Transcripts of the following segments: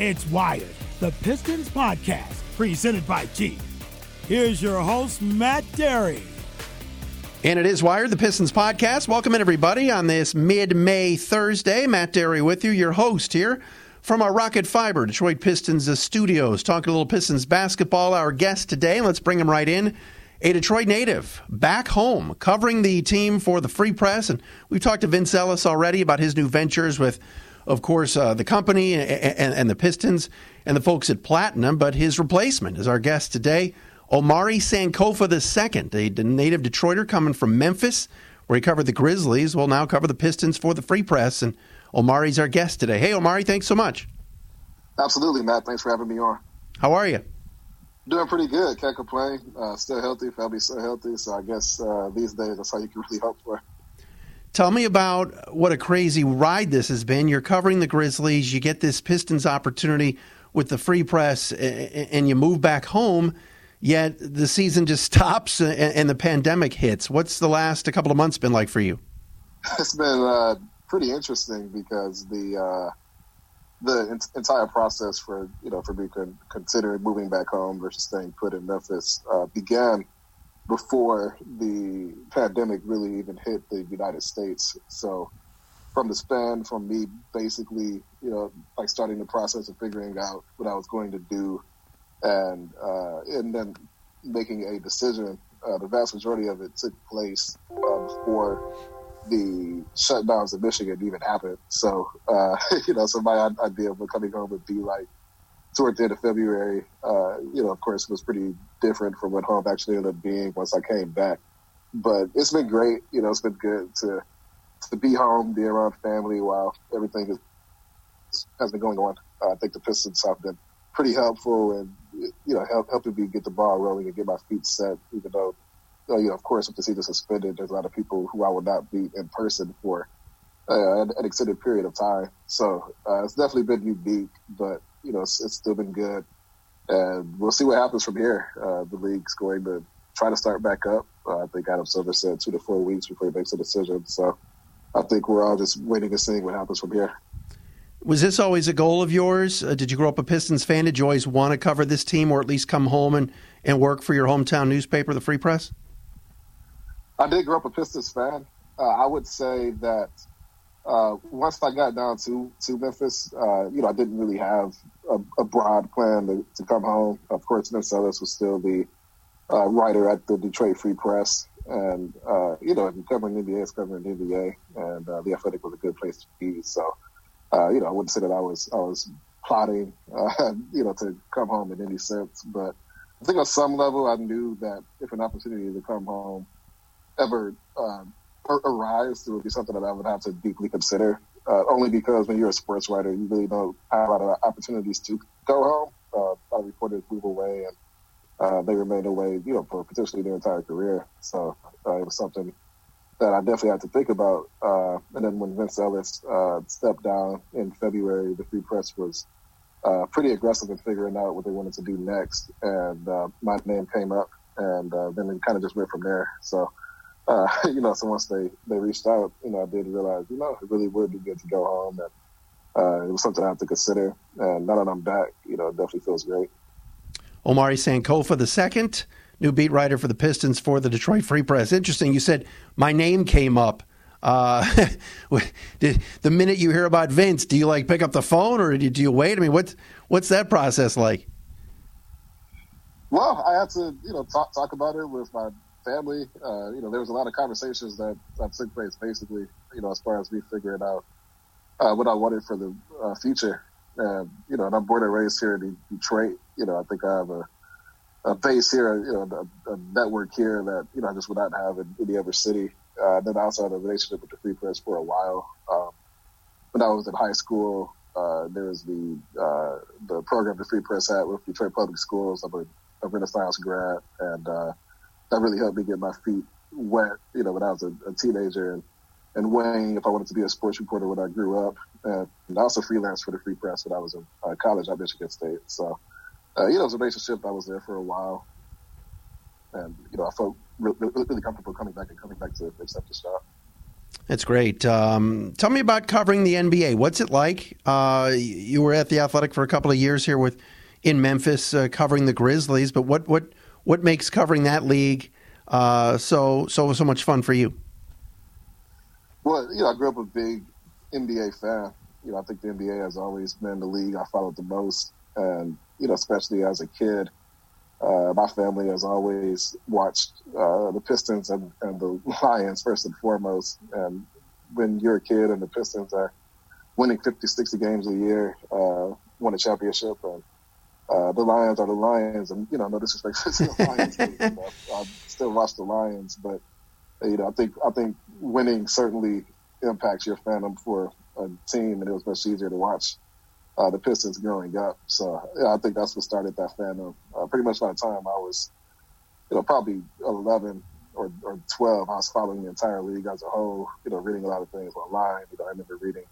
It's Wired, the Pistons podcast, presented by Jeep. Here's your host, Matt Dery. And it is Wired, the Pistons podcast. Welcome in, everybody, on this mid May Thursday. Matt Dery with you, your host here from our Rocket Fiber Detroit Pistons studios, talking a little Pistons basketball. Our guest today, let's bring him right in. A Detroit native back home covering the team for the Free Press. And we've talked to Vince Ellis already about his new ventures with, of course, uh, the company and, and, and the Pistons and the folks at Platinum. But his replacement is our guest today. Omari Sankofa II, a native Detroiter coming from Memphis, where he covered the Grizzlies, will now cover the Pistons for the Free Press. And Omari's our guest today. Hey, Omari, thanks so much. Absolutely, Matt. Thanks for having me on. How are you? Doing pretty good. Can't complain. Uh, still healthy. Family's still healthy. So I guess uh, these days that's how you can really hope for. Tell me about what a crazy ride this has been. You're covering the Grizzlies. You get this Pistons opportunity with the Free Press, and you move back home yet the season just stops and, the pandemic hits. What's the last a couple of months been like for you? It's been uh, pretty interesting because the uh, the entire process for you know for me con- considering moving back home versus staying put in Memphis uh, began before the pandemic really even hit the United States. So from the span from me basically you know like starting the process of figuring out what I was going to do and uh, and then making a decision. Uh, the vast majority of it took place uh, before the shutdowns in Michigan even happened. So uh, you know, so my idea of what coming home would be like toward the end of February, uh, you know, of course, was pretty different from what home actually ended up being once I came back. But it's been great. You know, it's been good to to be home, be around family while everything is has been going on. Uh, I think the Pistons have been pretty helpful and you know help, helping me get the ball rolling and get my feet set. Even though you know, of course, with the season suspended, there's a lot of people who I will not be in person for uh, an, extended period of time. So uh, it's definitely been unique, but you know it's, it's, still been good. And we'll see what happens from here. Uh, the league's going to try to start back up. Uh, I think Adam Silver said two to four weeks before he makes a decision. So I think we're all just waiting and seeing what happens from here. Was this always a goal of yours? Uh, did you grow up a Pistons fan? Did you always want to cover this team or at least come home and, and work for your hometown newspaper, the Free Press? I did grow up a Pistons fan. Uh, I would say that uh, once I got down to, to Memphis, uh, you know, I didn't really have a, a broad plan to, to, come home. Of course, Vince Ellis was still the uh, writer at the Detroit Free Press. And, uh, you know, covering NBA is covering the NBA. And the Athletic was a good place to be. So, uh, you know, I wouldn't say that I was I was plotting, uh, you know, to come home in any sense. But I think on some level, I knew that if an opportunity to come home ever um, arise, it would be something that I would have to deeply consider. Uh, only because when you're a sports writer, you really don't have a lot of opportunities to go home. Uh, a lot of reporters move away, and uh, they remain away, you know, for potentially their entire career. So uh, it was something that I definitely had to think about. Uh, and then when Vince Ellis uh, stepped down in February, the Free Press was uh, pretty aggressive in figuring out what they wanted to do next. And my name came up, and then it kind of just went from there. So, uh, you know, so once they, they reached out, you know, I did realize, you know, it really would be good to go home. And it was something I had to consider. And now that I'm back, you know, it definitely feels great. Omari Sankofa the second new beat writer for the Pistons for the Detroit Free Press. Interesting. You said my name came up. Uh, the minute you hear about Vince, do you like pick up the phone or do you wait? I mean, what's what's that process like? Well, I had to, you know, talk talk about it with my family. Uh, you know, there was a lot of conversations that, that took place, basically, you know, as far as me figuring out uh, what I wanted for the uh, future. And you know, and I'm born and raised here in Detroit. You know, I think I have a a base here, you know, a, a, network here that you know I just would not have in any other city. Uh, then I also had a relationship with the Free Press for a while. Um, when I was in high school, uh, there was the uh, the program the Free Press had with Detroit Public Schools. I'm a, a Renaissance grad, and uh, that really helped me get my feet wet. You know, when I was a, a teenager and and weighing if I wanted to be a sports reporter when I grew up, and, and also freelance for the Free Press when I was in uh, college at Michigan State. So uh, you know, it was a relationship. I was there for a while, and you know, I felt really, really, really comfortable coming back and coming back to accept the job. That's great. Um, tell me about covering the NBA. What's it like? Uh, you were at the Athletic for a couple of years here with in Memphis, uh, covering the Grizzlies. But what what what makes covering that league uh, so so so much fun for you? Well, you know, I grew up a big NBA fan. You know, I think the NBA has always been the league I followed the most, and you know, especially as a kid, uh, my family has always watched uh, the Pistons and, and, the Lions first and foremost. And when you're a kid and the Pistons are winning 50, 60 games a year, uh, won a championship, and uh, the Lions are the Lions, and you know, no disrespect to the Lions, you know, I still watch the Lions, but you know, I think I think winning certainly impacts your fandom for a team, and it was much easier to watch uh, the Pistons growing up. So yeah, I think that's what started that fandom. Uh, pretty much by the time I was, you know, probably 11 or, or 12, I was following the entire league as a whole, you know, reading a lot of things online. You know, I remember reading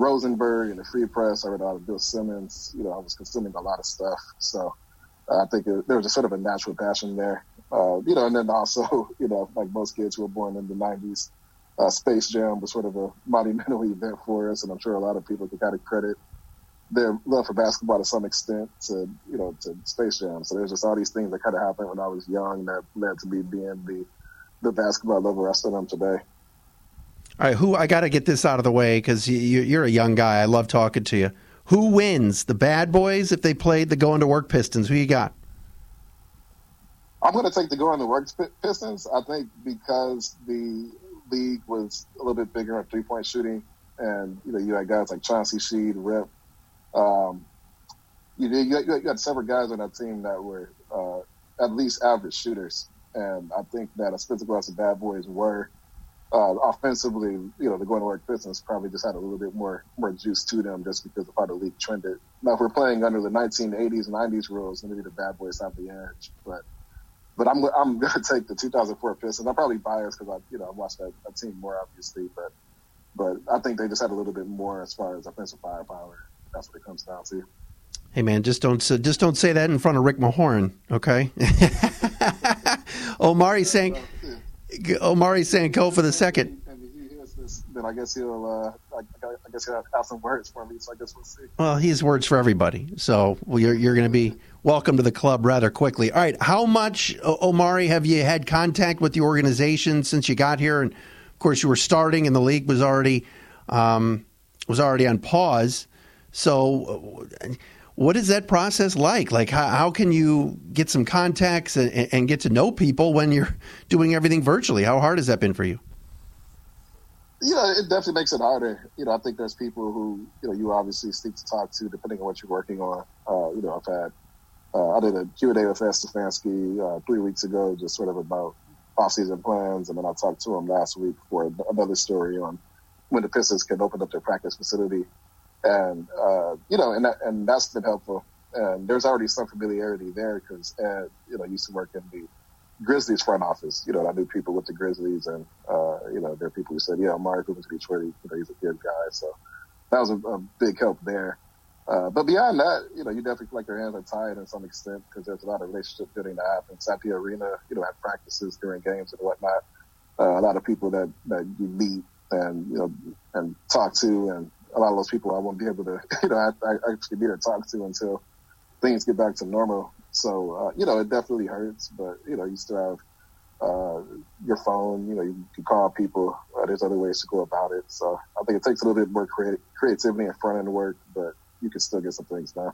Rosenberg and the Free Press. I read a lot of Bill Simmons. You know, I was consuming a lot of stuff. So uh, I think it, there was a sort of a natural passion there. Uh, you know, and then also, you know, like most kids who were born in the 90s, uh, Space Jam was sort of a monumental event for us, and I'm sure a lot of people could kind of credit their love for basketball to some extent to you know to Space Jam. So there's just all these things that kind of happened when I was young that led to me being the the basketball lover I still am today. All right, who I got to get this out of the way because you, are a young guy. I love talking to you. Who wins, the Bad Boys if they played the Going to Work Pistons? Who you got? I'm going to take the Going to Work Pistons. I think because the league was a little bit bigger on three point shooting, and you know you had guys like Chauncey Sheed, Rip, um, you, you, you, had several guys on that team that were uh, at least average shooters, and I think that as physical as the Bad Boys were, uh, offensively, you know, the going to work Pistons probably just had a little bit more more juice to them just because of how the league trended. Now, if we're playing under the 1980s, and 90s rules, maybe the Bad Boys have the edge, but but I'm I'm gonna take the 2004 Pistons. I'm probably biased because I you know I watched that, that team more obviously, but but I think they just had a little bit more as far as offensive firepower that's what it comes down to. Hey man, just don't just don't say that in front of Rick Mahorn, okay? Omari saying, Omari for the second. then I guess he'll, uh, I, I, guess he'll have some words for me. So I guess we'll see. Well, he has words for everybody. So well, you're you're going to be welcome to the club rather quickly. All right, how much, Omari, have you had contact with the organization since you got here? And of course, you were starting, and the league was already um, was already on pause. So, what is that process like? Like, how, how can you get some contacts and, and, get to know people when you're doing everything virtually? How hard has that been for you? You know, it definitely makes it harder. You know, I think there's people who, you know, you obviously seek to talk to depending on what you're working on. Uh, you know, I've had, uh, I did a Q&A with Ed Stefanski uh, three weeks ago, just sort of about off-season plans. And then I talked to him last week for another story on when the Pistons can open up their practice facility and uh, you know, and that, and that's been helpful. And there's already some familiarity there because Ed, you know, used to work in the Grizzlies front office. You know, I knew people with the Grizzlies, and uh, you know, there are people who said, "Yeah, who was Detroit, you know, he's a good guy." So that was a, a big help there. Uh, but beyond that, you know, you definitely feel like your hands are tied in some extent because there's a lot of relationship building that happens at the arena. You know, at practices during games and whatnot. Uh, a lot of people that that you meet and you know and talk to and a lot of those people I won't be able to, you know, I, I actually be to talk to until things get back to normal. So, uh, you know, it definitely hurts, but, you know, you still have, uh, your phone, you know, you can call people. Uh, there's other ways to go about it. So I think it takes a little bit more creativity and front end work, but you can still get some things done.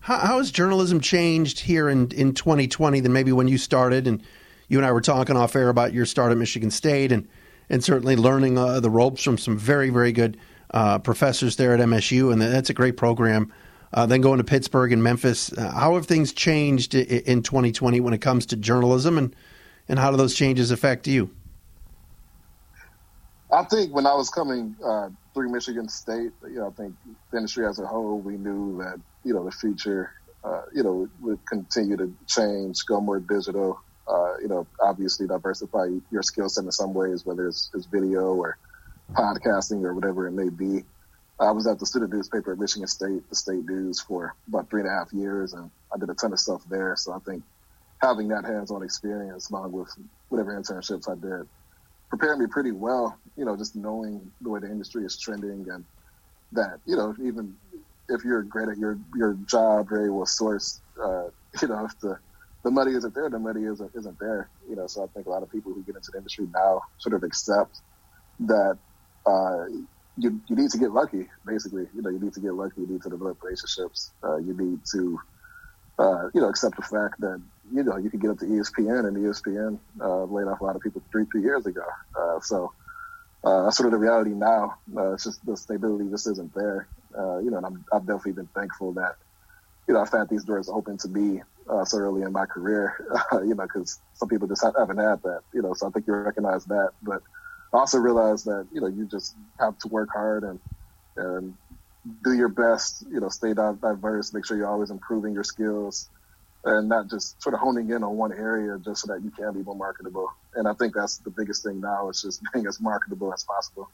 How, how has journalism changed here in, in 2020 than maybe when you started? And you and I were talking off air about your start at Michigan State and, and certainly learning uh, the ropes from some very, very good uh, professors there at MSU, and that's a great program. Uh, then going to Pittsburgh and Memphis. Uh, how have things changed in 2020 when it comes to journalism, and and how do those changes affect you? I think when I was coming uh, through Michigan State, you know, I think the industry as a whole, we knew that you know the future, uh, you know, would continue to change, go more digital. Uh, you know, obviously diversify your skill set in some ways, whether it's, it's video or podcasting or whatever it may be. I was at the student newspaper at Michigan State, the State News, for about three and a half years, and I did a ton of stuff there. So I think having that hands-on experience, along with whatever internships I did, prepared me pretty well. You know, just knowing the way the industry is trending and that you know even if you're great at your your job, very well sourced, uh, you know, if the the money isn't there, the money isn't isn't there. You know, so I think a lot of people who get into the industry now sort of accept that uh, you you need to get lucky. Basically, you know, you need to get lucky. You need to develop relationships. Uh, you need to uh, you know accept the fact that you know you can get up to ESPN and ESPN uh, laid off a lot of people three three years ago. Uh, so uh, that's sort of the reality now. It's just the stability just isn't there. You know, and I'm, I've definitely been thankful that you know I've had these doors open to me so early in my career. you know, because some people just haven't had that. You know, so I think you recognize that, but I also realize that you know you just have to work hard and and do your best. You know, stay diverse. Make sure you're always improving your skills and not just sort of honing in on one area just so that you can be more marketable. And I think that's the biggest thing now is just being as marketable as possible.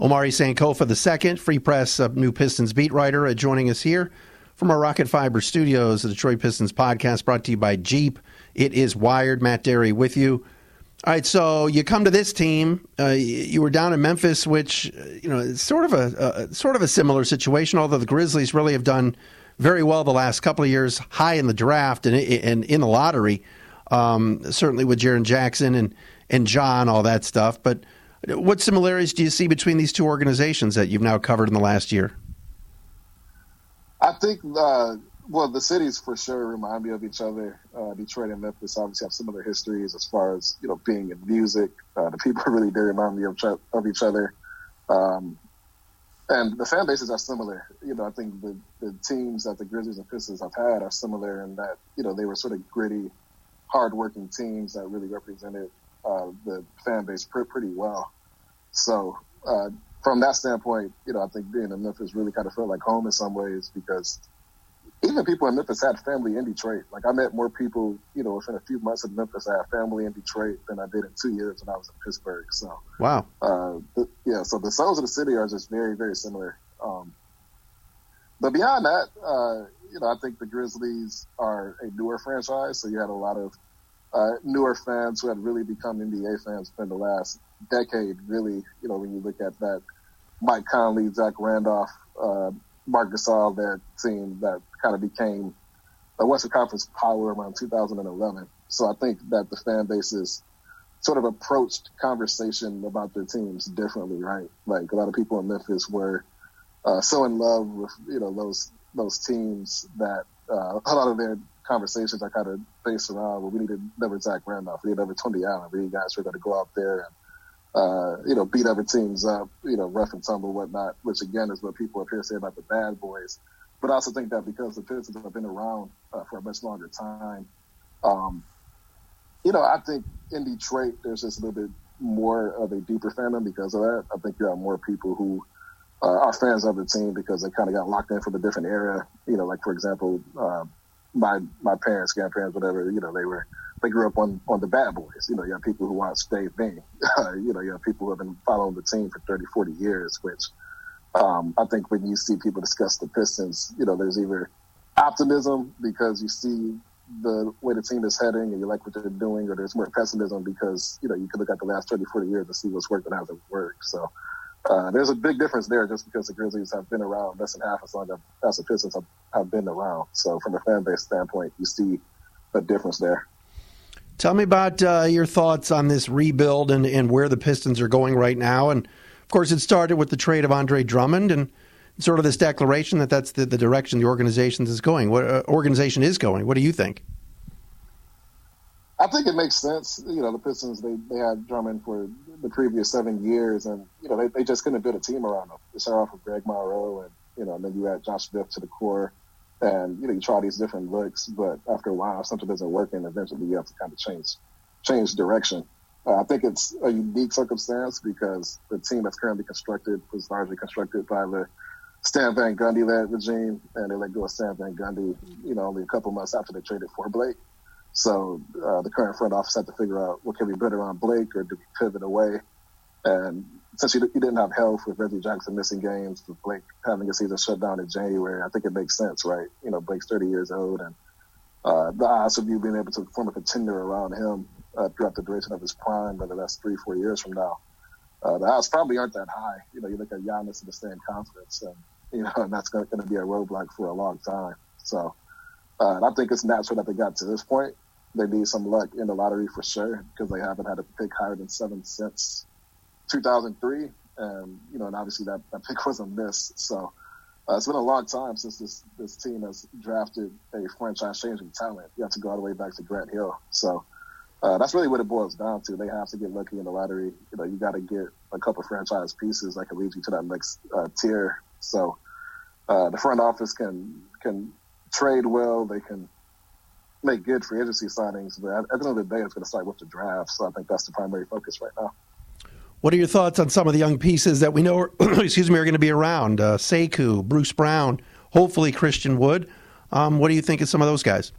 Omari Sankofa the second, Free Press uh, New Pistons beat writer, uh, joining us here from our Rocket Fiber Studios, the Detroit Pistons podcast, brought to you by Jeep. It is Wired. Matt Dery with you. All right, so you come to this team. Uh, you were down in Memphis, which uh, you know is sort of a, a sort of a similar situation. Although the Grizzlies really have done very well the last couple of years, high in the draft and, and in the lottery, um, certainly with Jaren Jackson and, and Ja, all that stuff. But what similarities do you see between these two organizations that you've now covered in the last year? I think, uh, well, the cities for sure remind me of each other. Uh, Detroit and Memphis obviously have similar histories as far as, you know, being in music. Uh, the people really do remind me of, of each other. Um, and the fan bases are similar. You know, I think the, the teams that the Grizzlies and Pistons have had are similar in that, you know, they were sort of gritty, hardworking teams that really represented uh, the fan base pretty well. So, uh, from that standpoint, you know, I think being in Memphis really kind of felt like home in some ways because even people in Memphis had family in Detroit. Like I met more people, you know, within a few months in Memphis, I had family in Detroit than I did in two years when I was in Pittsburgh. So wow, uh, yeah. So the souls of the city are just very, very similar. Um, but beyond that, uh, you know, I think the Grizzlies are a newer franchise. So you had a lot of uh, newer fans who had really become NBA fans in the last decade. Really, you know, when you look at that Mike Conley, Zach Randolph, Marc Gasol, that team that kind of became a Western Conference power around 2011. So I think that the fan bases sort of approached conversation about their teams differently, right? Like a lot of people in Memphis were uh, so in love with you know those those teams that uh, a lot of their conversations are kind of based around well we needed never Zach Randolph, we needed never Tony Allen, we need guys who are going to go out there and uh, you know, beat other teams up, you know, rough and tumble, whatnot, which again is what people up here say about the bad boys. But I also think that because the Pistons have been around uh, for a much longer time, um, you know, I think in Detroit there's just a little bit more of a deeper fandom because of that. I think you have more people who uh, are fans of the team because they kind of got locked in from a different era. You know, like for example, uh, my my parents, grandparents, whatever. You know, they were they grew up on on the bad boys. You know, you have people who watch Dave Bing. you know, you have people who have been following the team for 30, 40 years, which um, I think when you see people discuss the Pistons, you know, there's either optimism because you see the way the team is heading and you like what they're doing, or there's more pessimism because, you know, you can look at the last 30, 40 years and see what's worked and hasn't worked. So uh, there's a big difference there just because the Grizzlies have been around less than half as long as the Pistons have, have been around. So from a fan base standpoint, you see a difference there. Tell me about uh, your thoughts on this rebuild and, and where the Pistons are going right now. And of course, it started with the trade of Andre Drummond and sort of this declaration that that's the, the direction the organization is going. What uh, organization is going? What do you think? I think it makes sense. You know, the Pistons they, they had Drummond for the previous seven years, and you know they, they just couldn't build a team around him. They started off with Greg Monroe, and you know, and then you add Josh Smith to the core and you know you try these different looks, but after a while something doesn't work, and eventually you have to kind of change change direction. Uh, I think it's a unique circumstance because the team that's currently constructed was largely constructed by the Stan Van Gundy led regime, and they let go of Stan Van Gundy, you know, only a couple months after they traded for Blake. So uh, the current front office had to figure out what can we build around Blake, or do we pivot away? And since he, he didn't have health with Reggie Jackson missing games, with Blake having a season shut down in January, I think it makes sense, right? You know, Blake's 30 years old, and uh, the odds of you being able to form a contender around him uh, throughout the duration of his prime, whether that's three, four years from now, uh, the odds probably aren't that high. You know, you look at Giannis and the same confidence, and you know, and that's going to be a roadblock for a long time. So, uh, and I think it's natural that they got to this point. They need some luck in the lottery for sure because they haven't had a pick higher than seven since 2003, and you know, and obviously that, that pick was a miss. So. Uh, it's been a long time since this this team has drafted a franchise-changing talent. You have to go all the way back to Grant Hill. So uh, that's really what it boils down to. They have to get lucky in the lottery. You know, you got to get a couple franchise pieces that can lead you to that next uh, tier. So uh, the front office can can trade well. They can make good free agency signings. But at the end of the day, it's going to start with the draft. So I think that's the primary focus right now. What are your thoughts on some of the young pieces that we know, are, excuse me, are going to be around? Uh, Sekou, Bruce Brown, hopefully Christian Wood. Um, what do you think of some of those guys?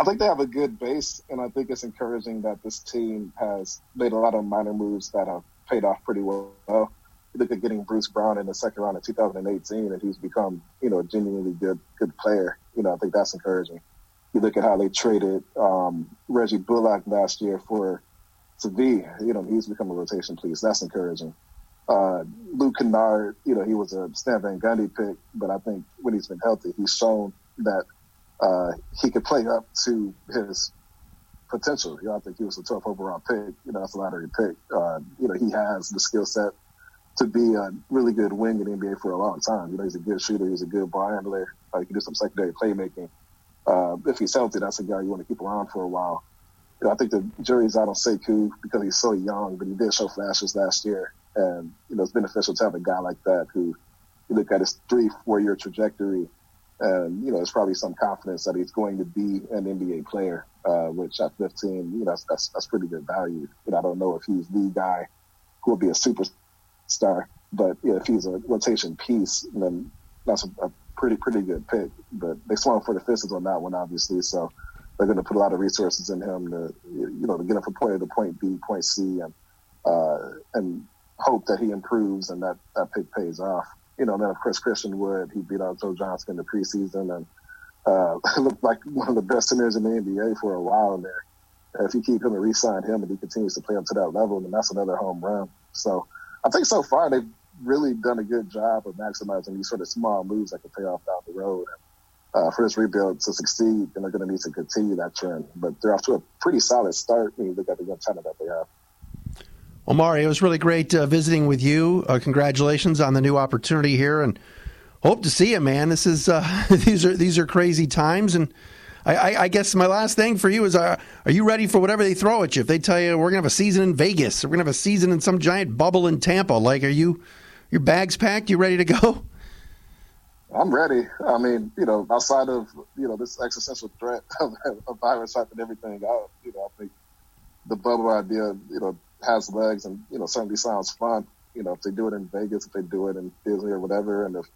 I think they have a good base, and I think it's encouraging that this team has made a lot of minor moves that have paid off pretty well. You look at getting Bruce Brown in the second round of 2018, and he's become, you know, a genuinely good good player. You know, I think that's encouraging. You look at how they traded um, Reggie Bullock last year for to be, you know, he's become a rotation piece. That's encouraging. Uh, Luke Kennard, you know, he was a Stan Van Gundy pick, but I think when he's been healthy, he's shown that uh, he could play up to his potential. You know, I think he was a 12th overall pick. You know, that's a lottery pick. Uh, you know, he has the skill set to be a really good wing in the NBA for a long time. You know, he's a good shooter. He's a good ball handler. Uh, he can do some secondary playmaking. Uh, if he's healthy, that's a guy you want to keep around for a while you know, I think the jury's out on Sekou because he's so young, but he did show flashes last year. And, you know, it's beneficial to have a guy like that who you look at his three, four year trajectory and, you know, there's probably some confidence that he's going to be an NBA player, uh, which at 15, you know, that's, that's, that's pretty good value. You know, I don't know if he's the guy who will be a superstar, but yeah, if he's a rotation piece, then that's a, a pretty, pretty good pick. But they swung for the fences on that one, obviously. So, they're going to put a lot of resources in him to, you know, to get him from point A to point B, point C, and uh, and hope that he improves and that that pick pays off. You know, and then of course Christian Wood, he beat out Joe Johnson in the preseason and uh, looked like one of the best centers in the NBA for a while there. If you keep him and re-sign him and he continues to play up to that level, then that's another home run. So I think so far they've really done a good job of maximizing these sort of small moves that can pay off down the road. And uh, for this rebuild to succeed, and they're going to need to continue that trend. But they're off to a pretty solid start when you look at the young talent that they have. Omari, it was really great uh, visiting with you. Uh, congratulations on the new opportunity here, and hope to see you, man. This is uh, these are these are crazy times, and I, I, I, guess my last thing for you is: uh, Are you ready for whatever they throw at you? If they tell you we're gonna have a season in Vegas, we're gonna have a season in some giant bubble in Tampa, like, are you your bags packed? You ready to go? I'm ready. I mean, you know, outside of you know this existential threat of a virus wiping everything out, you know, I think the bubble idea, you know, has legs and you know certainly sounds fun. You know, if they do it in Vegas, if they do it in Disney or whatever, and if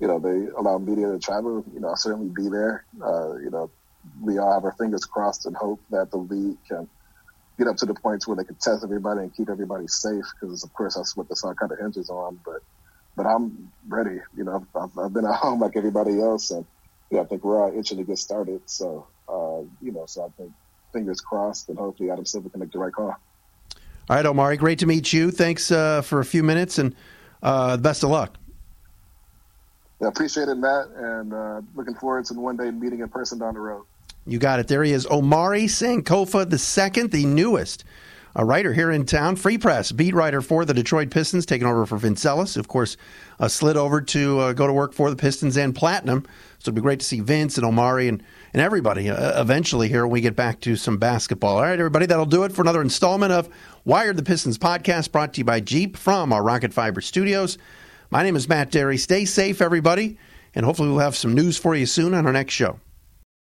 you know they allow media to travel, you know, I'll certainly be there. Uh, you know, we all have our fingers crossed and hope that the league can get up to the points where they can test everybody and keep everybody safe, because of course that's what this all kind of hinges on. But but I'm ready. You know, I've, I've been at home like everybody else, and yeah, I think we're all itching to get started. So, uh, you know, so I think fingers crossed, and hopefully Adam Silver can make the right call. All right, Omari, great to meet you. Thanks uh, for a few minutes, and uh, best of luck. Yeah, appreciate it, Matt, and uh, looking forward to one day meeting in person down the road. You got it. There he is, Omari Sankofa the second, the newest a writer here in town, Free Press, beat writer for the Detroit Pistons, taking over for Vince Ellis. Of course, uh, slid over to uh, go to work for the Pistons and Platinum. So it'd be great to see Vince and Omari and, and everybody uh, eventually here when we get back to some basketball. All right, everybody, that'll do it for another installment of Wired the Pistons podcast brought to you by Jeep from our Rocket Fiber studios. My name is Matt Dery. Stay safe, everybody, and hopefully we'll have some news for you soon on our next show.